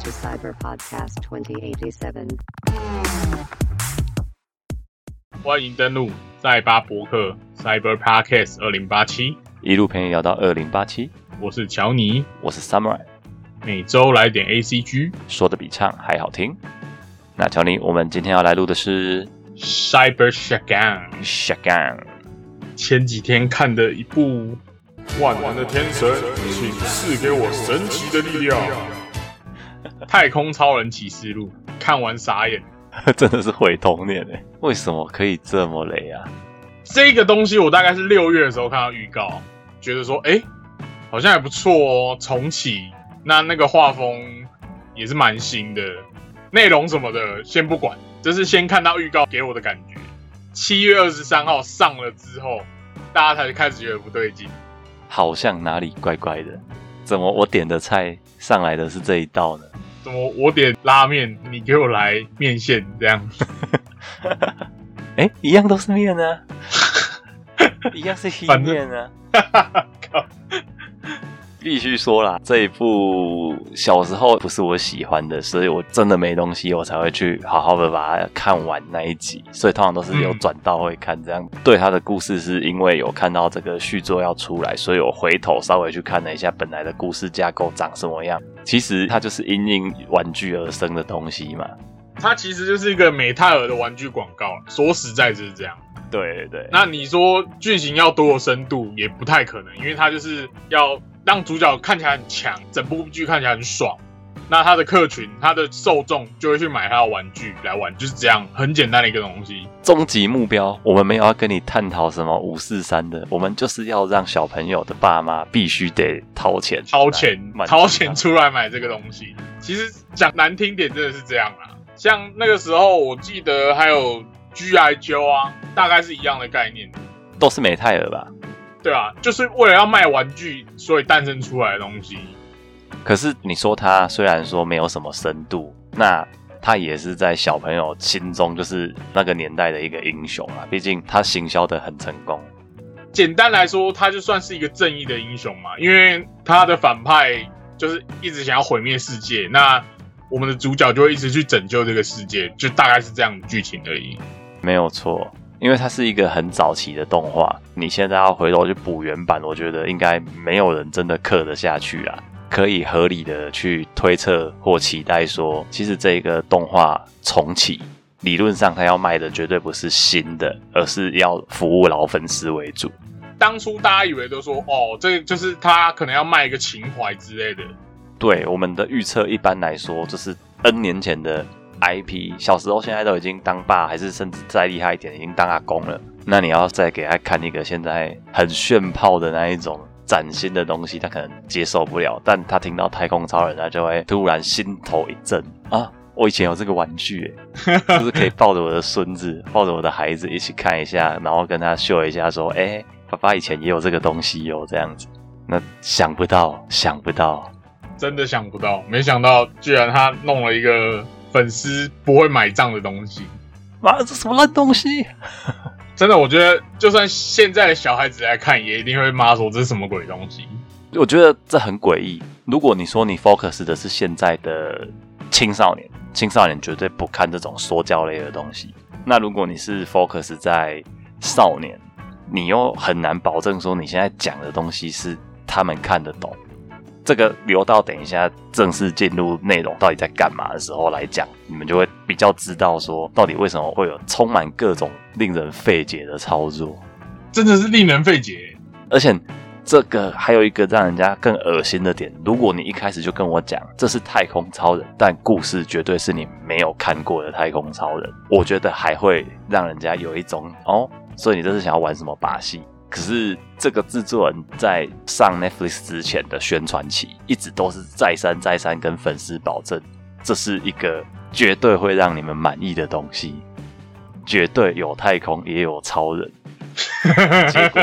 to Cyber Podcast 2087. 欢迎登录赛巴博客 Cyber Podcast 二零八七，一路陪你聊到二零八七，我是乔尼，我是 Samurai，每周来点 ACG 说的比唱还好听。那乔尼，我们今天要来录的是 Cyber Shagan。Shagan，前几天看的一部万能的天神，请赐给我神奇的力量。太空超人启示录看完傻眼，真的是毁童年哎！为什么可以这么雷啊？这个东西我大概是六月的时候看到预告，觉得说，哎、好像还不错哦，重启。那那个画风也是蛮新的，内容什么的先不管，就是先看到预告给我的感觉。七月二十三号上了之后，大家才开始觉得不对劲。好像哪里怪怪的，怎么我点的菜上来的是这一道呢？怎么我点拉面，你给我来面线这样？哎，一样都是面啊，一样是黑反正面啊。靠必须说啦，这一部小时候不是我喜欢的，所以我真的没东西，我才会去好好的把它看完那一集。所以通常都是有嗯转到会看这样。对他的故事是因为有看到这个续作要出来，所以我回头稍微去看了一下本来的故事架构长什么样。其实它就是因应玩具而生的东西嘛。它其实就是一个美泰尔的玩具广告，说实在就是这样。对对对，那你说剧情要多有深度，也不太可能，因为它就是要让主角看起来很强，整部剧看起来很爽。那他的客群，他的受众就会去买他的玩具来玩，就是这样，很简单的一个东西。终极目标，我们没有要跟你探讨什么五四三的，我们就是要让小朋友的爸妈必须得掏钱，掏钱掏钱出来买这个东西。其实讲难听点，真的是这样啦。像那个时候，我记得还有 G.I. Joe 啊，大概是一样的概念，都是美泰尔吧？对啊，就是为了要卖玩具，所以诞生出来的东西。可是你说他虽然说没有什么深度，那他也是在小朋友心中就是那个年代的一个英雄啊。毕竟他行销的很成功。简单来说，他就算是一个正义的英雄嘛，因为他的反派就是一直想要毁灭世界，那我们的主角就会一直去拯救这个世界，就大概是这样的剧情而已。没有错，因为它是一个很早期的动画，你现在要回头去补原版，我觉得应该没有人真的刻得下去啊。可以合理的去推测或期待说，其实这个动画重启，理论上它要卖的绝对不是新的，而是要服务老粉丝为主。当初大家以为都说，哦，这就是他可能要卖一个情怀之类的，对我们的预测，一般来说就是 N 年前的 IP，小时候现在都已经当爸，还是甚至再厉害一点，已经当阿公了。那你要再给他看一个现在很炫炮的那一种崭新的东西，他可能接受不了。但他听到太空超人，他就会突然心头一震啊！我以前有这个玩具，哎，就是可以抱着我的孙子，抱着我的孩子一起看一下，然后跟他秀一下，说：“哎、爸爸以前也有这个东西哟。”这样子。那想不到，想不到，真的想不到，没想到居然他弄了一个粉丝不会买账的东西。妈，这什么烂东西？真的，我觉得就算现在的小孩子来看，也一定会骂说这是什么鬼东西。我觉得这很诡异。如果你说你 focus 的是现在的青少年，青少年绝对不看这种说教类的东西。那如果你是 focus 在少年，你又很难保证说你现在讲的东西是他们看得懂。这个留到等一下正式进入内容到底在干嘛的时候来讲，你们就会比较知道说到底为什么会有充满各种令人费解的操作。真的是令人费解。而且这个还有一个让人家更恶心的点，如果你一开始就跟我讲这是太空超人，但故事绝对是你没有看过的太空超人，我觉得还会让人家有一种哦，所以你这是想要玩什么把戏？可是这个制作人在上 Netflix 之前的宣传期，一直都是再三再三跟粉丝保证，这是一个绝对会让你们满意的东西，绝对有太空也有超人。结果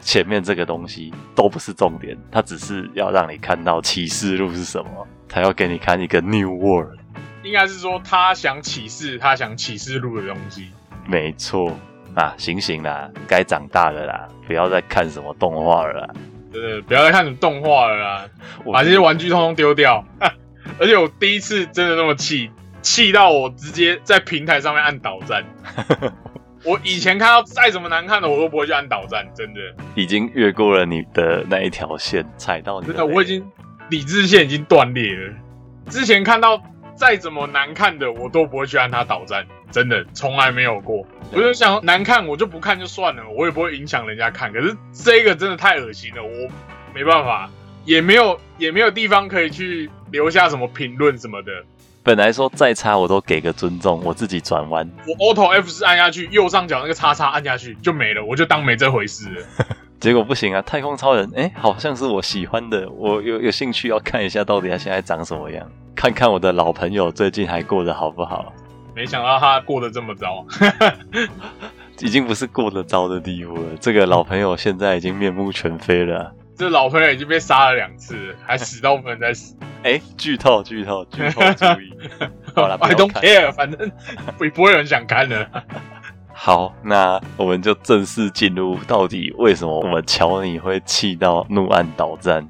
前面这个东西都不是重点，他只是要让你看到启示录是什么，他要给你看一个 New World。应该是说他想启示，他想启示录的东西。没错啊，醒醒啦，该长大了啦，不要再看什么动画了啦。真的不要再看什么动画了啦，把这些玩具通通丢掉。而且我第一次真的那么气，气到我直接在平台上面按倒站。我以前看到再怎么难看的，我都不会去按倒站，真的，已经越过了你的那一条线，踩到你真的，我已经理智线已经断裂了。之前看到再怎么难看的，我都不会去按它倒站，真的从来没有过。我就想难看我就不看就算了，我也不会影响人家看。可是这个真的太恶心了，我没办法，也没有也没有地方可以去留下什么评论什么的。本来说再差我都给个尊重，我自己转弯。我 Auto F 四按下去，右上角那个叉叉按下去就没了，我就当没这回事了。结果不行啊！太空超人，哎，好像是我喜欢的，我有有兴趣要看一下到底他现在长什么样，看看我的老朋友最近还过得好不好。没想到他过得这么糟，已经不是过得糟的地步了，这个老朋友现在已经面目全非了啊。这老朋友已经被杀了两次了，还死到不能再死。哎，剧透，剧透，剧透，注意！好了，不 I 要 don't care，反正不不会有人想看的。好，那我们就正式进入，到底为什么我们乔尼会气到怒按倒站？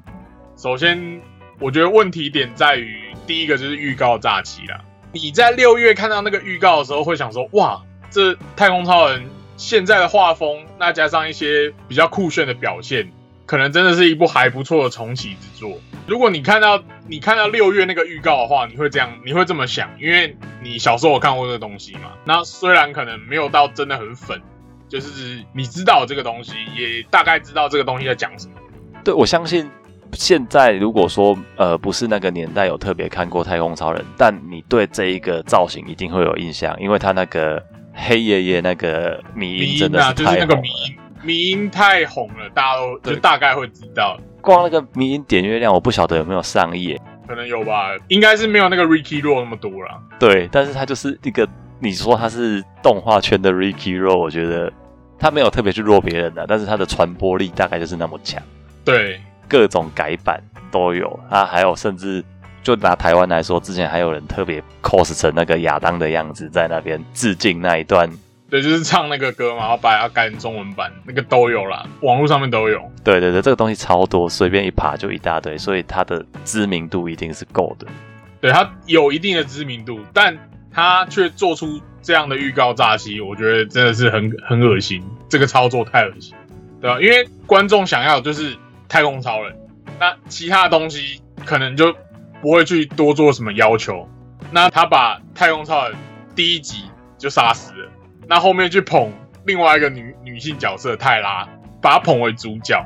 首先，我觉得问题点在于第一个就是预告炸期啦。你在六月看到那个预告的时候，会想说：哇，这太空超人现在的画风，那加上一些比较酷炫的表现，可能真的是一部还不错的重启之作。如果你看到你看到六月那个预告的话，你会这样，你会这么想，因为你小时候有看过这个东西嘛。那虽然可能没有到真的很粉，就是你知道这个东西，也大概知道这个东西在讲什么。对，我相信现在如果说呃不是那个年代有特别看过太空超人，但你对这一个造型一定会有印象，因为他那个黑爷爷那个迷迷音真的就是太红了。那个迷音，迷音太红了，大家都就大概会知道，光那个迷音点阅量，我不晓得有没有上亿。可能有吧，应该是没有那个 Ricky 弱那么多了。对，但是他就是一个你说他是动画圈的 Ricky Roll，我觉得他没有特别去弱别人的，但是他的传播力大概就是那么强。对，各种改版都有，啊还有甚至就拿台湾来说，之前还有人特别 cos 成那个亚当的样子，在那边致敬那一段。对，就是唱那个歌嘛，然后把它改成中文版，那个都有啦，网络上面都有。对对对，这个东西超多，随便一爬就一大堆，所以它的知名度一定是够的。对，它有一定的知名度，但它却做出这样的预告诈欺，我觉得真的是很很恶心，这个操作太恶心，对吧？因为观众想要就是太空超人，那其他的东西可能就不会去多做什么要求。那他把太空超人第一集就杀死了，那后面去捧另外一个女女性角色泰拉，把她捧为主角，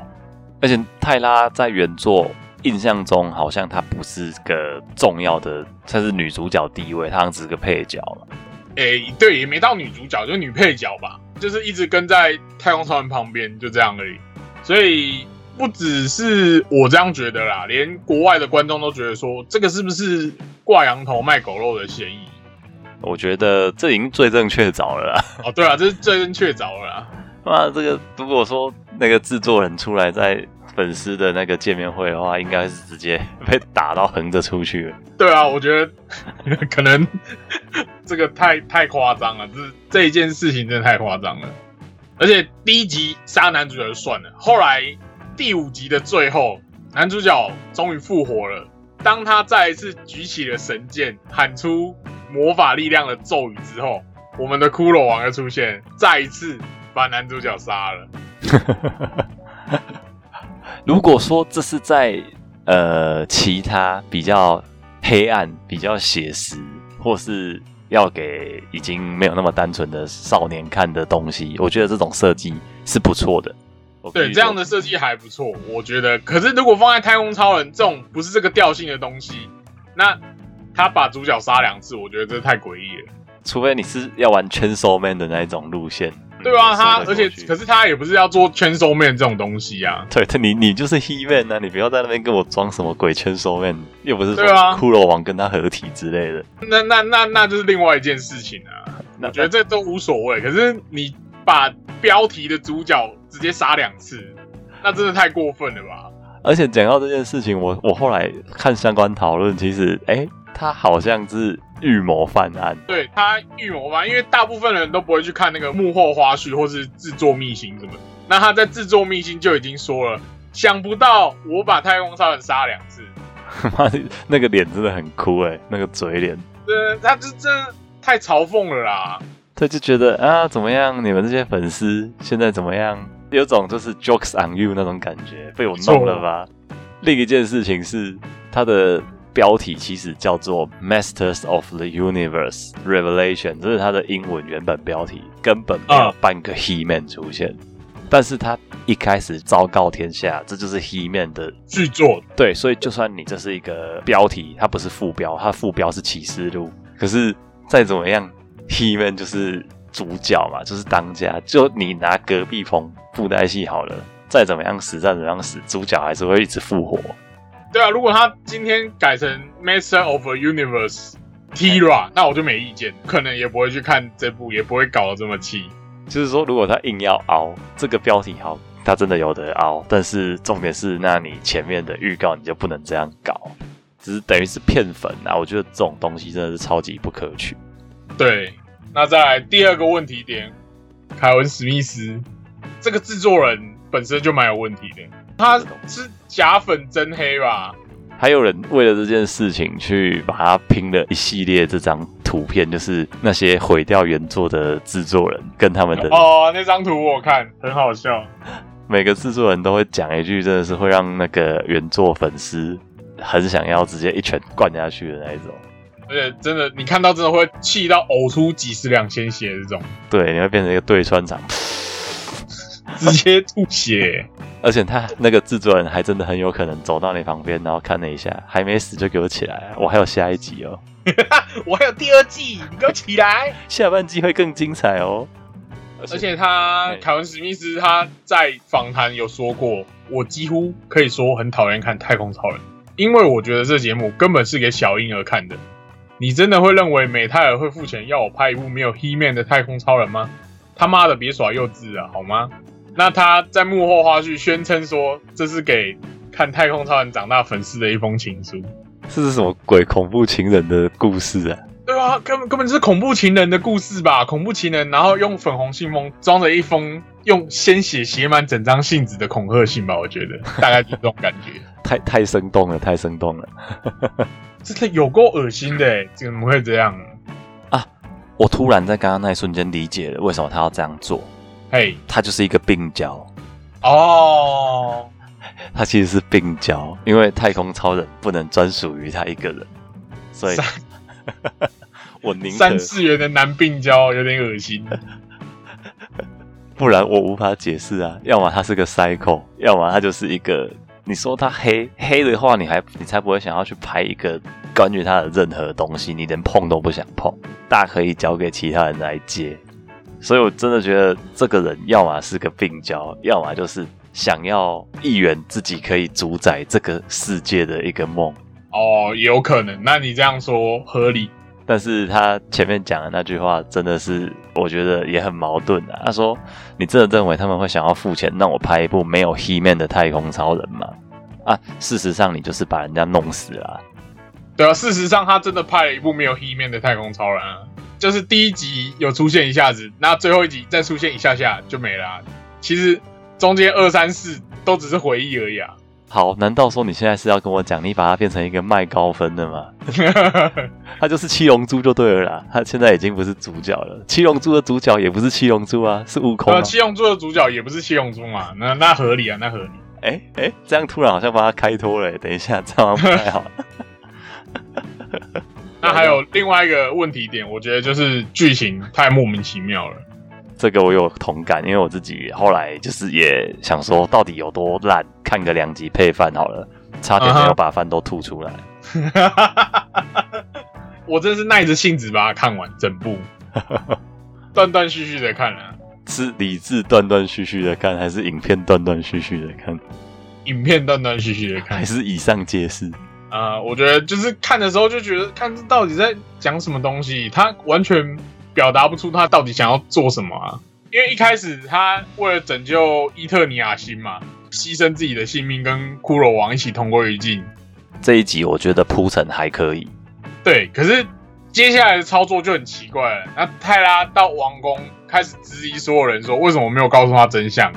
而且泰拉在原作印象中好像她不是个重要的，她是女主角地位，她好像只是个配角嘛。诶、对，也没到女主角，就是女配角吧，就是一直跟在太空超人旁边，就这样而已。所以不只是我这样觉得啦，连国外的观众都觉得说，这个是不是挂羊头卖狗肉的嫌疑？我觉得这已经最正确凿了啦。哦，对啊，这是最正确凿了啦。那这个如果说那个制作人出来在粉丝的那个见面会的话，应该是直接 被打到横着出去了。对啊，我觉得 可能这个太太夸张了，这这一件事情真的太夸张了。而且第一集杀男主角就算了，后来第五集的最后，男主角终于复活了。当他再一次举起了神剑，喊出魔法力量的咒语之后，我们的骷髅王又出现，再一次把男主角杀了。如果说这是在呃其他比较黑暗、比较写实，或是要给已经没有那么单纯的少年看的东西，我觉得这种设计是不错的。对，这样的设计还不错，我觉得。可是如果放在太空超人这种不是这个调性的东西，那他把主角杀两次，我觉得这太诡异了。除非你是要玩 Chainsaw Man 的那一种路线，对啊，他而且可是他也不是要做圈收面这种东西啊。对，他你你就是 He Man 啊，你不要在那边跟我装什么鬼圈 Soul Man，又不是说骷髅王跟他合体之类的。那那那那就是另外一件事情啊。那我觉得这都无所谓。可是你把标题的主角直接杀两次，那真的太过分了吧？而且讲到这件事情，我我后来看相关讨论，其实哎，他好像是预谋犯案。对他预谋犯，因为大部分人都不会去看那个幕后花絮或是制作秘辛什么。那他在制作秘辛就已经说了，想不到我把太空超人杀两次，妈的，那个脸真的很哭哎，那个嘴脸，对他这这太嘲讽了啦。他就觉得啊，怎么样？你们这些粉丝现在怎么样？有种就是 jokes on you 那种感觉，被我弄了吧？另一件事情是，它的标题其实叫做 Masters of the Universe Revelation，这是它的英文原本标题，根本没有半个 He Man 出现。但是他一开始昭告天下，这就是 He Man 的剧作。对，所以就算你这是一个标题，它不是副标，它副标是启示录。可是再怎么样，He Man 就是主角嘛，就是当家。就你拿隔壁棚附带戏好了，再怎么样死，再怎么样死，主角还是会一直复活。对啊，如果他今天改成 Master of the Universe Tira，那我就没意见，可能也不会去看这部，也不会搞得这么气。就是说，如果他硬要熬这个标题，好，他真的有得熬。但是重点是，那你前面的预告你就不能这样搞，只是等于是骗粉啊！我觉得这种东西真的是超级不可取。对，那再来第二个问题点，凯文史密斯这个制作人本身就蛮有问题的，他是假粉真黑吧？还有人为了这件事情去把它拼了一系列这张图片，就是那些毁掉原作的制作人跟他们的哦，那张图我看很好笑。每个制作人都会讲一句，真的是会让那个原作粉丝很想要直接一拳灌下去的那一种。而且真的，你看到真的会气到呕出几十两鲜血这种。对，你会变成一个对穿肠。直接吐血，而且他那个制作人还真的很有可能走到你旁边，然后看了一下，还没死就给我起来，我还有下一集哦，我还有第二季，你给我起来，下半季会更精彩哦。而且他凯文史密斯他在访谈有说过，我几乎可以说很讨厌看太空超人，因为我觉得这节目根本是给小婴儿看的。你真的会认为美泰尔会付钱要我拍一部没有 He Man 的太空超人吗？他妈的，别耍幼稚了，好吗？那他在幕后花絮宣称说，这是给看《太空超人》长大粉丝的一封情书。这是什么鬼恐怖情人的故事啊？对啊，根本根本就是恐怖情人的故事吧？恐怖情人，然后用粉红信封装着一封用鲜血写满整张信纸的恐吓信吧？我觉得大概就这种感觉。太太生动了，太生动了，真的有够恶心的，怎么会这样啊？我突然在刚刚那一瞬间理解了为什么他要这样做。嘿，他就是一个病娇哦，他其实是病娇，因为太空超人不能专属于他一个人，所以，我宁三次元的男病娇有点恶心，不然我无法解释啊。要么他是个 cycle，要么他就是一个，你说他黑黑的话，你还你才不会想要去拍一个关于他的任何东西，你连碰都不想碰，大可以交给其他人来接。所以，我真的觉得这个人要么是个病娇，要么就是想要一圆自己可以主宰这个世界的一个梦。哦，有可能。那你这样说合理。但是他前面讲的那句话真的是，我觉得也很矛盾啊。他说：“你真的认为他们会想要付钱让我拍一部没有 He Man 的太空超人吗？”啊，事实上你就是把人家弄死了。对啊，事实上他真的拍了一部没有 He Man 的太空超人啊。就是第一集有出现一下子，那最后一集再出现一下下就没了。其实中间二三四都只是回忆而已啊。好，难道说你现在是要跟我讲，你把它变成一个卖高分的吗？他就是七龙珠就对了啦。他现在已经不是主角了。七龙珠的主角也不是七龙珠啊，是悟空。七龙珠的主角也不是七龙珠嘛？那那合理啊，那合理。哎哎，这样突然好像把他开脱了。等一下，这样不太好。那还有另外一个问题点，我觉得就是剧情太莫名其妙了。这个我有同感，因为我自己后来就是也想说，到底有多烂，看个两集配饭好了，差点没有把饭都吐出来。我真是耐着性子把它看完整部，断断续续的看了。是理智断断续续的看，还是影片断断续续的看？影片断断续续的看，还是以上皆是？啊，我觉得就是看的时候就觉得，看这到底在讲什么东西，它完全表达不出他到底想要做什么啊。因为一开始他为了拯救伊特尼亚星嘛，牺牲自己的性命，跟骷髅王一起同归于尽。这一集我觉得铺陈还可以。对，可是接下来的操作就很奇怪了。那泰拉到王宫开始质疑所有人，说为什么没有告诉他真相？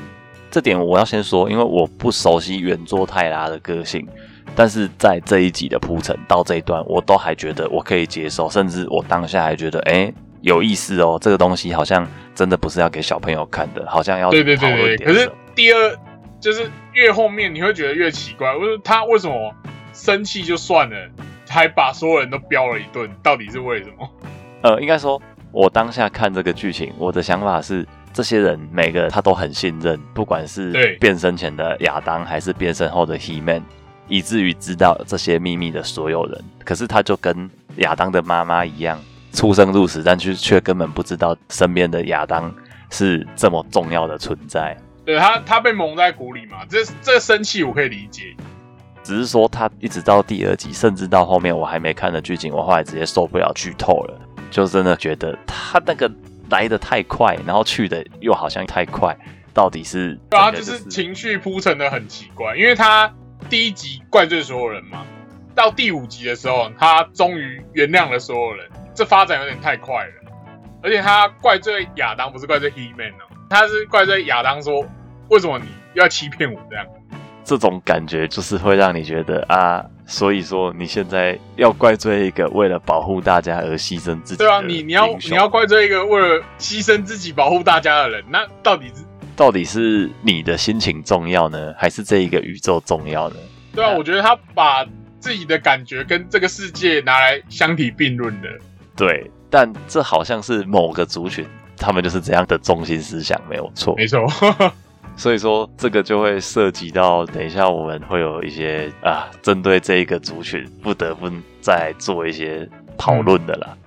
这点我要先说，因为我不熟悉原作泰拉的个性。但是在这一集的铺陈到这一段，我都还觉得我可以接受，甚至我当下还觉得，哎，有意思哦，这个东西好像真的不是要给小朋友看的，好像要对对对对，可是第二就是越后面你会觉得越奇怪，为他为什么生气就算了，还把所有人都飙了一顿，到底是为什么？呃，应该说，我当下看这个剧情，我的想法是，这些人每个他都很信任，不管是对变身前的亚当，还是变身后的 He Man，以至于知道这些秘密的所有人。可是他就跟亚当的妈妈一样，出生入死，但却却根本不知道身边的亚当是这么重要的存在。对他他被蒙在鼓里嘛，这这生气我可以理解，只是说他一直到第二集，甚至到后面我还没看的剧情，我后来直接受不了剧透了，就真的觉得他那个来的太快，然后去的又好像太快，到底是对啊，就是情绪铺陈的很奇怪，因为他第一集怪罪所有人嘛，到第五集的时候，他终于原谅了所有人，这发展有点太快了，而且他怪罪亚当，不是怪罪 He Man 哦，他是怪罪亚当说，为什么你要欺骗我这样？这种感觉就是会让你觉得啊，所以说你现在要怪罪一个为了保护大家而牺牲自己的对啊，你你要你要怪罪一个为了牺牲自己保护大家的人，那到底是到底是你的心情重要呢，还是这一个宇宙重要呢？对啊？嗯我觉得他把自己的感觉跟这个世界拿来相提并论的。对，但这好像是某个族群，他们就是这样的中心思想，没有错。没错，所以说，这个就会涉及到，等一下我们会有一些啊，针对这一个族群，不得不再做一些讨论的啦。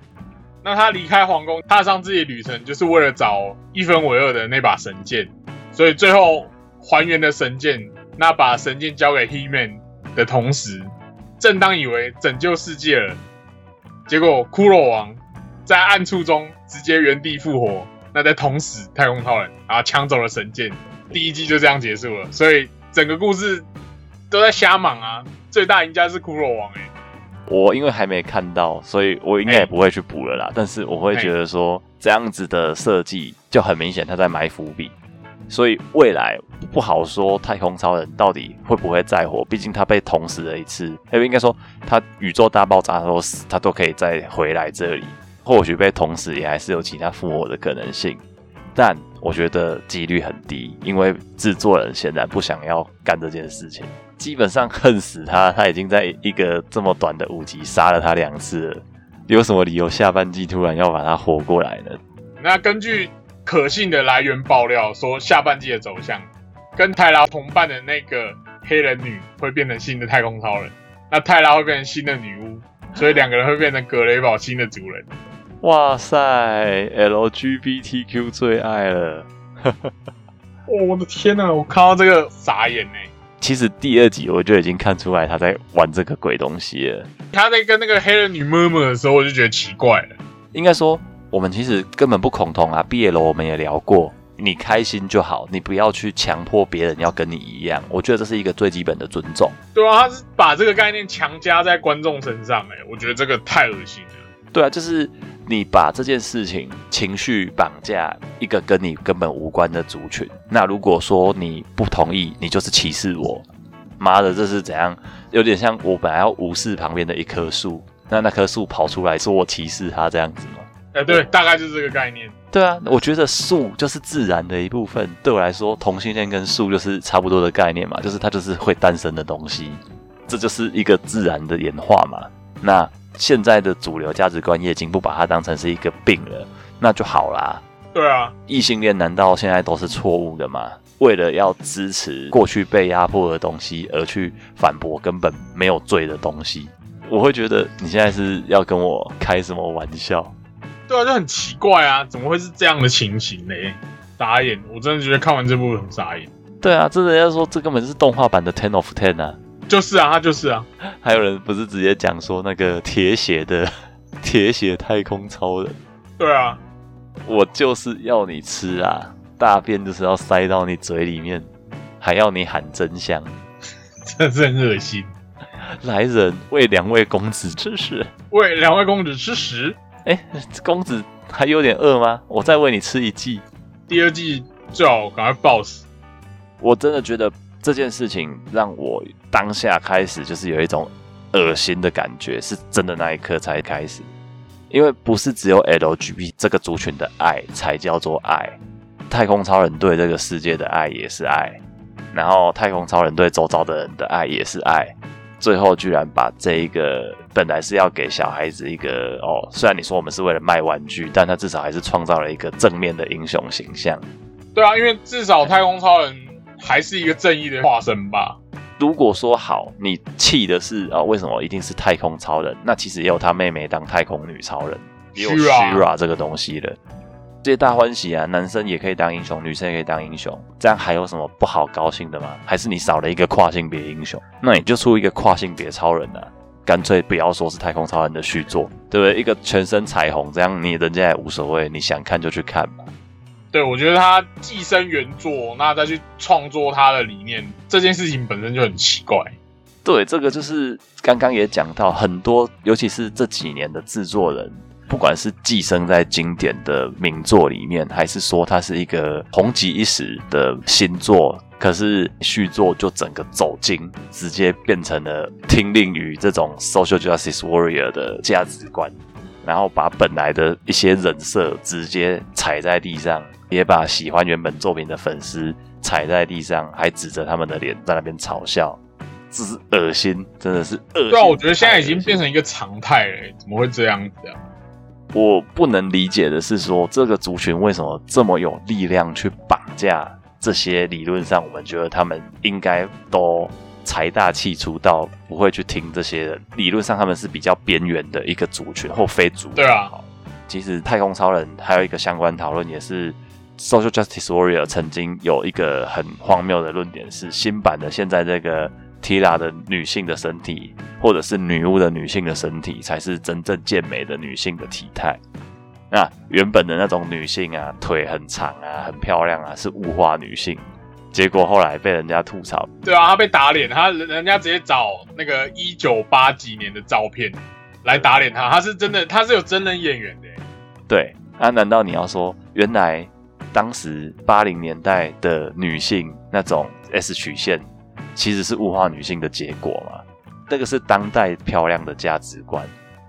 那他离开皇宫，踏上自己的旅程，就是为了找一分为二的那把神剑，所以最后还原了神剑。那把神剑交给 He Man 的同时，正当以为拯救世界了，结果骷髅王在暗处中直接原地复活。那在捅死，太空超人然后抢走了神剑，第一季就这样结束了。所以整个故事都在瞎忙啊！最大赢家是骷髅王哎、我因为还没看到，所以我应该也不会去补了啦。但是我会觉得说，这样子的设计就很明显他在埋伏笔，所以未来不好说太空超人到底会不会再活。毕竟他被捅死了一次，哎，应该说他宇宙大爆炸的时候死，他都可以再回来这里。或许被捅死也还是有其他复活的可能性，但我觉得几率很低，因为制作人显然不想要干这件事情。基本上恨死他，他已经在一个这么短的五集杀了他两次了，有什么理由下半季突然要把他活过来呢？那根据可信的来源爆料说，下半季的走向跟泰拉同伴的那个黑人女会变成新的太空超人，那泰拉会变成新的女巫，所以两个人会变成格雷堡新的主人。哇塞，LGBTQ 最爱了。哦，我的天呐，我看到这个傻眼呢！其实第二集我就已经看出来他在玩这个鬼东西了。他在跟那个黑人女摸摸的时候，我就觉得奇怪了。应该说，我们其实根本不恐同啊。毕业楼我们也聊过，你开心就好，你不要去强迫别人要跟你一样。我觉得这是一个最基本的尊重。对啊，他是把这个概念强加在观众身上，哎，我觉得这个太恶心了。对啊，就是你把这件事情情绪绑架一个跟你根本无关的族群。那如果说你不同意，你就是歧视我。妈的，这是怎样？有点像我本来要无视旁边的一棵树，那那棵树跑出来说我歧视他这样子吗？哎，对，大概就是这个概念。对啊，我觉得树就是自然的一部分。对我来说，同性恋跟树就是差不多的概念嘛，就是它就是会诞生的东西，这就是一个自然的演化嘛。那现在的主流价值观也已经不把它当成是一个病了，那就好啦。对啊，异性恋难道现在都是错误的吗？为了要支持过去被压迫的东西，而去反驳根本没有罪的东西，我会觉得你现在是要跟我开什么玩笑？对啊，就很奇怪啊，怎么会是这样的情形呢？傻眼，我真的觉得看完这部很傻眼。对啊，这人家说这根本是动画版的 Ten of Ten 啊！就是啊，他就是啊，还有人不是直接讲说那个铁血的 铁血太空超人，对啊，我就是要你吃啊！大便就是要塞到你嘴里面，还要你喊真香。真的是很恶心。来人，喂两位公子吃屎！喂，两位公子吃屎。哎，公子还有点饿吗？我再喂你吃一剂。第二季最好赶快爆死。我真的觉得这件事情让我当下开始就是有一种恶心的感觉，是真的那一刻才开始。因为不是只有 LGB 这个族群的爱才叫做爱，太空超人对这个世界的爱也是爱，然后太空超人对周遭的人的爱也是爱，最后居然把这一个本来是要给小孩子一个哦，虽然你说我们是为了卖玩具，但他至少还是创造了一个正面的英雄形象。对啊，因为至少太空超人还是一个正义的化身吧。如果说好，你气的是啊、为什么一定是太空超人？那其实也有他妹妹当太空女超人，也有 Shira 这个东西的，皆大欢喜啊！男生也可以当英雄，女生也可以当英雄，这样还有什么不好高兴的吗？还是你少了一个跨性别英雄？那你就出一个跨性别超人啊！干脆不要说是太空超人的续作，对不对？一个全身彩虹，这样你人家也无所谓，你想看就去看嘛。对，我觉得他寄生原作，那再去创作他的理念，这件事情本身就很奇怪。对，这个就是刚刚也讲到，很多尤其是这几年的制作人，不管是寄生在经典的名作里面，还是说它是一个红极一时的新作，可是续作就整个走进，直接变成了听令于这种 social justice warrior 的价值观，然后把本来的一些人设直接踩在地上，也把喜欢原本作品的粉丝踩在地上，还指着他们的脸在那边嘲笑。这是恶心，真的是恶心。对啊，我觉得现在已经变成一个常态了，怎么会这样子啊？我不能理解的是说，这个族群为什么这么有力量去绑架这些理论上我们觉得他们应该都财大气粗到不会去听这些人，理论上他们是比较边缘的一个族群或非族。对啊，其实太空超人还有一个相关讨论，也是 Social Justice Warrior 曾经有一个很荒谬的论点是，新版的现在这个 Tila 的女性的身体，或者是女巫的女性的身体，才是真正健美的女性的体态。那原本的那种女性啊，腿很长啊，很漂亮啊，是物化女性。结果后来被人家吐槽，对啊，他被打脸，他人人家直接找那个一九八几年的照片来打脸他，他是真的，他是有真人演员的。对，那、难道你要说，原来当时八零年代的女性那种 S 曲线，其实是物化女性的结果嘛？这个是当代漂亮的价值观，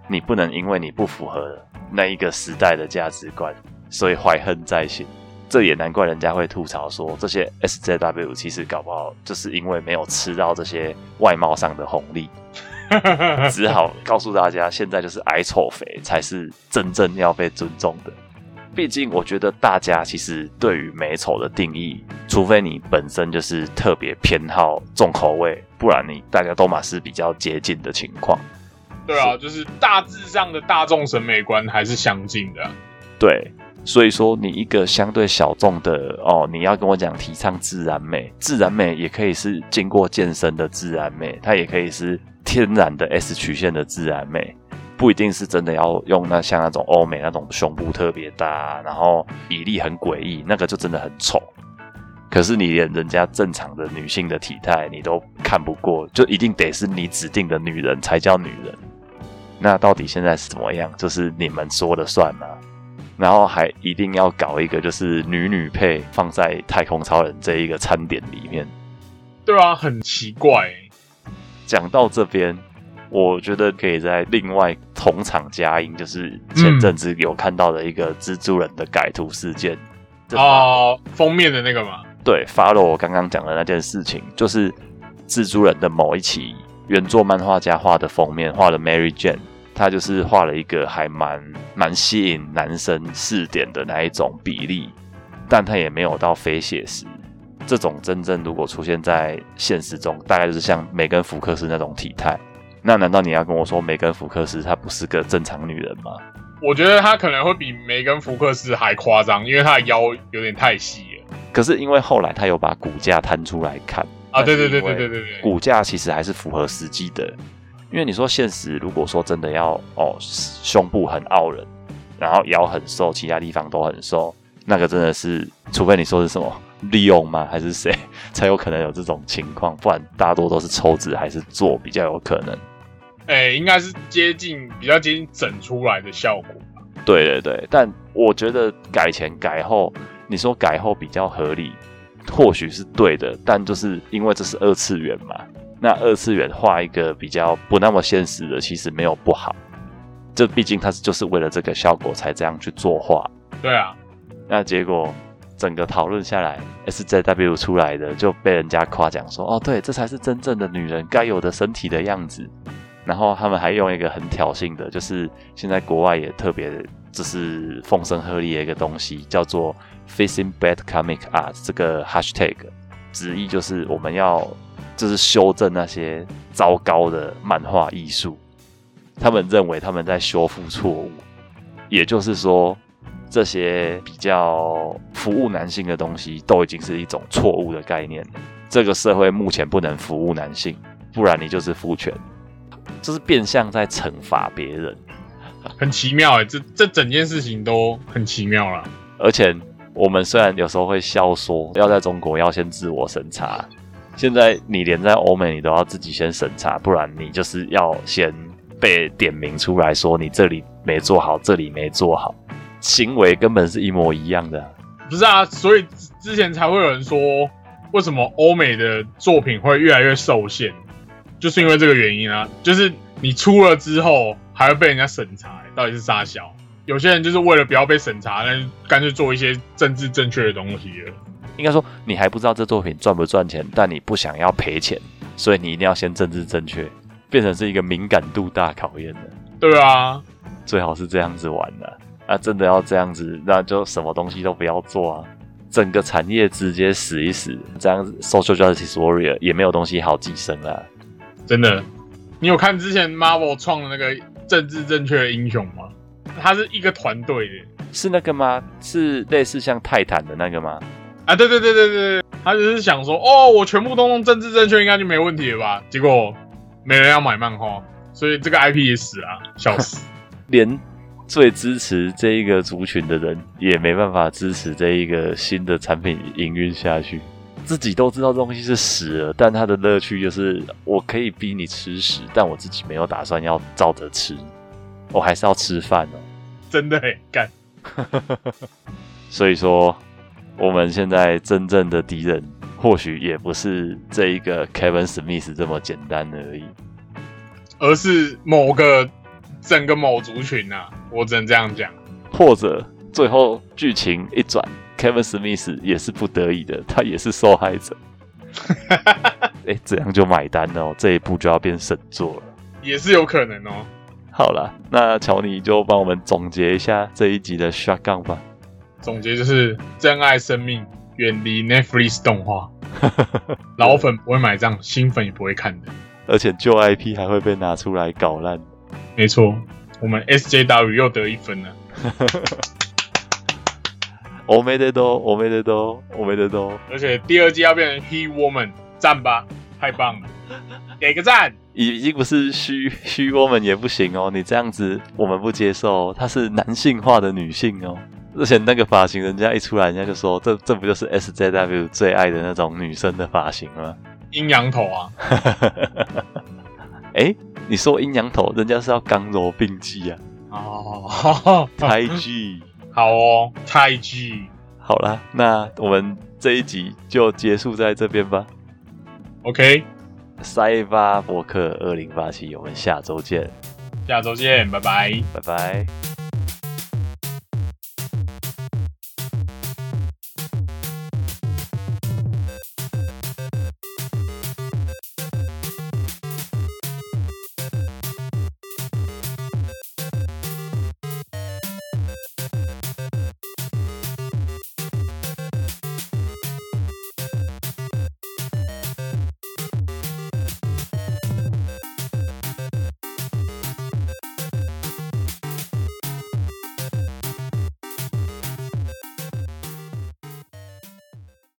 你不能因为你不符合那一个时代的价值观，所以怀恨在心。这也难怪人家会吐槽说，这些 SJW 其实搞不好就是因为没有吃到这些外貌上的红利，只好告诉大家，现在就是矮丑肥才是真正要被尊重的。毕竟，我觉得大家其实对于美丑的定义，除非你本身就是特别偏好重口味，不然你大家都嘛是比较接近的情况。对啊，就是大致上的大众审美观还是相近的啊、对，所以说你一个相对小众的哦，你要跟我讲提倡自然美，自然美也可以是经过健身的自然美，它也可以是天然的 S 曲线的自然美，不一定是真的要用那像那种欧美那种胸部特别大，然后比例很诡异，那个就真的很丑。可是你连人家正常的女性的体态你都看不过，就一定得是你指定的女人才叫女人。那到底现在是怎么样？就是你们说了算吗？然后还一定要搞一个就是女女配放在太空超人这一个餐点里面。对啊，很奇怪。讲到这边，我觉得可以在另外同场加映，就是前阵子有看到的一个蜘蛛人的改图事件。这哦，封面的那个嘛，对，follow 我刚刚讲的那件事情，就是蜘蛛人的某一期原作漫画家画的封面，画的 Mary Jane，他就是画了一个还蛮蛮吸引男生视点的那一种比例，但他也没有到非写实。这种真正如果出现在现实中，大概就是像梅根福克斯那种体态。那难道你要跟我说梅根福克斯她不是个正常女人吗？我觉得她可能会比梅根福克斯还夸张，因为她的腰有点太细了可是因为后来她有把骨架摊出来看啊！对对对对对对对，骨架其实还是符合实际的。因为你说现实，如果说真的要哦胸部很傲人，然后腰很瘦，其他地方都很瘦，那个真的是，除非你说是什么利用吗？还是谁 才有可能有这种情况？不然大多都是抽脂还是做比较有可能。哎、应该是接近比较接近整出来的效果。对对对，但我觉得改前改后，你说改后比较合理，或许是对的，但就是因为这是二次元嘛，那二次元画一个比较不那么现实的，其实没有不好。这毕竟他是就是为了这个效果才这样去作画。对啊，那结果整个讨论下来，SJW 出来的就被人家夸奖说：“哦，对，这才是真正的女人该有的身体的样子。”然后他们还用一个很挑衅的，就是现在国外也特别就是风声鹤唳的一个东西，叫做 “facing bad comic art” 这个 hashtag，直译就是我们要就是修正那些糟糕的漫画艺术。他们认为他们在修复错误，也就是说。这些比较服务男性的东西，都已经是一种错误的概念。这个社会目前不能服务男性，不然你就是父权，就是变相在惩罚别人。很奇妙哎，这这整件事情都很奇妙啦。而且我们虽然有时候会笑说，要在中国要先自我审查，现在你连在欧美你都要自己先审查，不然你就是要先被点名出来说你这里没做好，这里没做好。行为根本是一模一样的，不是啊？所以之前才会有人说，为什么欧美的作品会越来越受限，就是因为这个原因啊。就是你出了之后，还会被人家审查，到底是啥小？有些人就是为了不要被审查，那干脆做一些政治正确的东西了。应该说，你还不知道这作品赚不赚钱，但你不想要赔钱，所以你一定要先政治正确，变成是一个敏感度大考验的。对啊，最好是这样子玩的。啊，真的要这样子，那就什么东西都不要做啊！整个产业直接死一死，这样子，social justice warrior 也没有东西好寄生啊！真的，你有看之前 Marvel 创的那个政治正确的英雄吗？他是一个团队的，是那个吗？是类似像泰坦的那个吗？啊，对对对对对，他只是想说，哦，我全部都弄政治正确，应该就没问题了吧？结果没人要买漫画，所以这个 IP 也死了，笑死，连。最支持这一个族群的人，也没办法支持这一个新的产品营运下去。自己都知道东西是屎了，但他的乐趣就是我可以逼你吃屎，但我自己没有打算要照着吃，我还是要吃饭哦。真的很干。所以说，我们现在真正的敌人，或许也不是这一个 Kevin Smith 这么简单而已，而是某个。整个某族群啊，我只能这样讲。或者最后剧情一转，Kevin Smith 也是不得已的，他也是受害者。哎，这样就买单了，这一步就要变神作了，也是有可能哦。好了，那乔尼就帮我们总结一下这一集的 shotgun 吧。总结就是珍爱生命，远离 Netflix 动画。老粉不会买账，新粉也不会看的。而且旧 IP 还会被拿出来搞烂。没错，我们 SJW 又得一分了。我没得多，我没得多，我没得多。而且第二季要变成 He Woman，赞吧，太棒了，给个赞。已经不是虚虚 Woman 也不行哦，你这样子我们不接受。她是男性化的女性哦，而且那个发型，人家一出来，人家就说这这不就是 SJW 最爱的那种女生的发型吗？阴阳头啊！哎。你说阴阳头，人家是要刚柔并济啊！哦，太极好哦，太极好啦，那我们这一集就结束在这边吧。OK，塞巴博客二零八七，我们下周见，下周见，拜拜，拜拜。